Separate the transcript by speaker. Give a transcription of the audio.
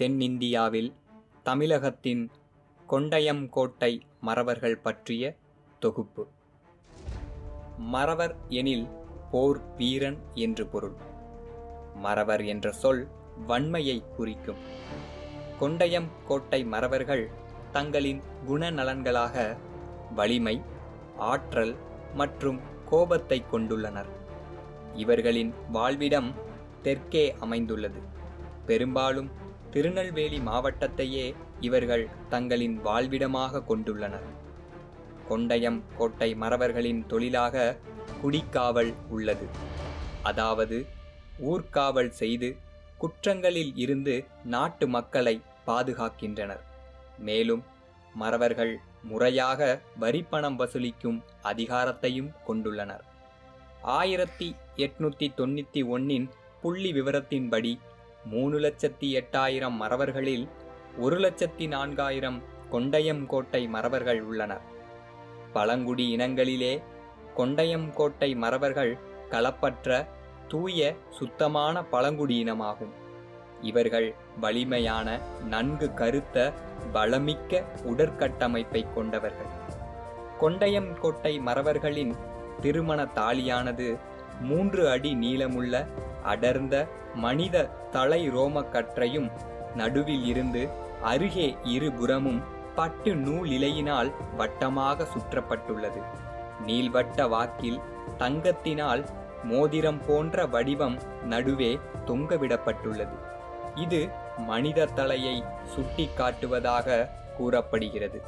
Speaker 1: தென்னிந்தியாவில் தமிழகத்தின் கொண்டயம் கோட்டை மறவர்கள் பற்றிய தொகுப்பு. மறவர் எனில் போர் வீரன் என்று பொருள். மறவர் என்ற சொல் வன்மையை குறிக்கும். கொண்டயம் கோட்டை மறவர்கள் தங்களின் குணநலன்களாக வலிமை ஆற்றல் மற்றும் கோபத்தை கொண்டுள்ளனர். இவர்களின் வாழ்விடம் தெற்கே அமைந்துள்ளது. பெரும்பாலும் திருநெல்வேலி மாவட்டத்தையே இவர்கள் தங்களின் வாழ்விடமாக கொண்டுள்ளனர். கொண்டயம் கோட்டை மறவர்களின் தொழிலாக குடிக்காவல் உள்ளது. அதாவது ஊர்காவல் செய்து குற்றங்களில் இருந்து நாட்டு மக்களை பாதுகாக்கின்றனர். மேலும் மறவர்கள் முறையாக வரிப்பணம் வசூலிக்கும் அதிகாரத்தையும் கொண்டுள்ளனர். ஆயிரத்தி எட்நூத்தி தொண்ணூத்தி ஒன்னின் புள்ளி விவரத்தின்படி மூணு லட்சத்தி எட்டாயிரம் மறவர்களில் ஒரு லட்சத்தி நான்காயிரம் கொண்டயம் கோட்டை மறவர்கள் உள்ளனர். பழங்குடி இனங்களிலே கொண்டயம் கோட்டை மறவர்கள் களப்பற்ற தூய சுத்தமான பழங்குடி இனமாகும். இவர்கள் வலிமையான நன்கு கருத்த பலமிக்க உடற்கட்டமைப்பை கொண்டவர்கள். கொண்டயம் கோட்டை மறவர்களின் திருமண தாலியானது மூன்று அடி நீளமுள்ள அடர்ந்த மனித தலை ரோமக்கற்றையும் நடுவில் இருந்து அருகே இருபுறமும் பட்டு நூல் இலையினால் வட்டமாக சுற்றப்பட்டுள்ளது. நீள்வட்ட வாக்கில் தங்கத்தினால் மோதிரம் போன்ற வடிவம் நடுவே தொங்கவிடப்பட்டுள்ளது. இது மனித தலையை சுட்டி காட்டுவதாக கூறப்படுகிறது.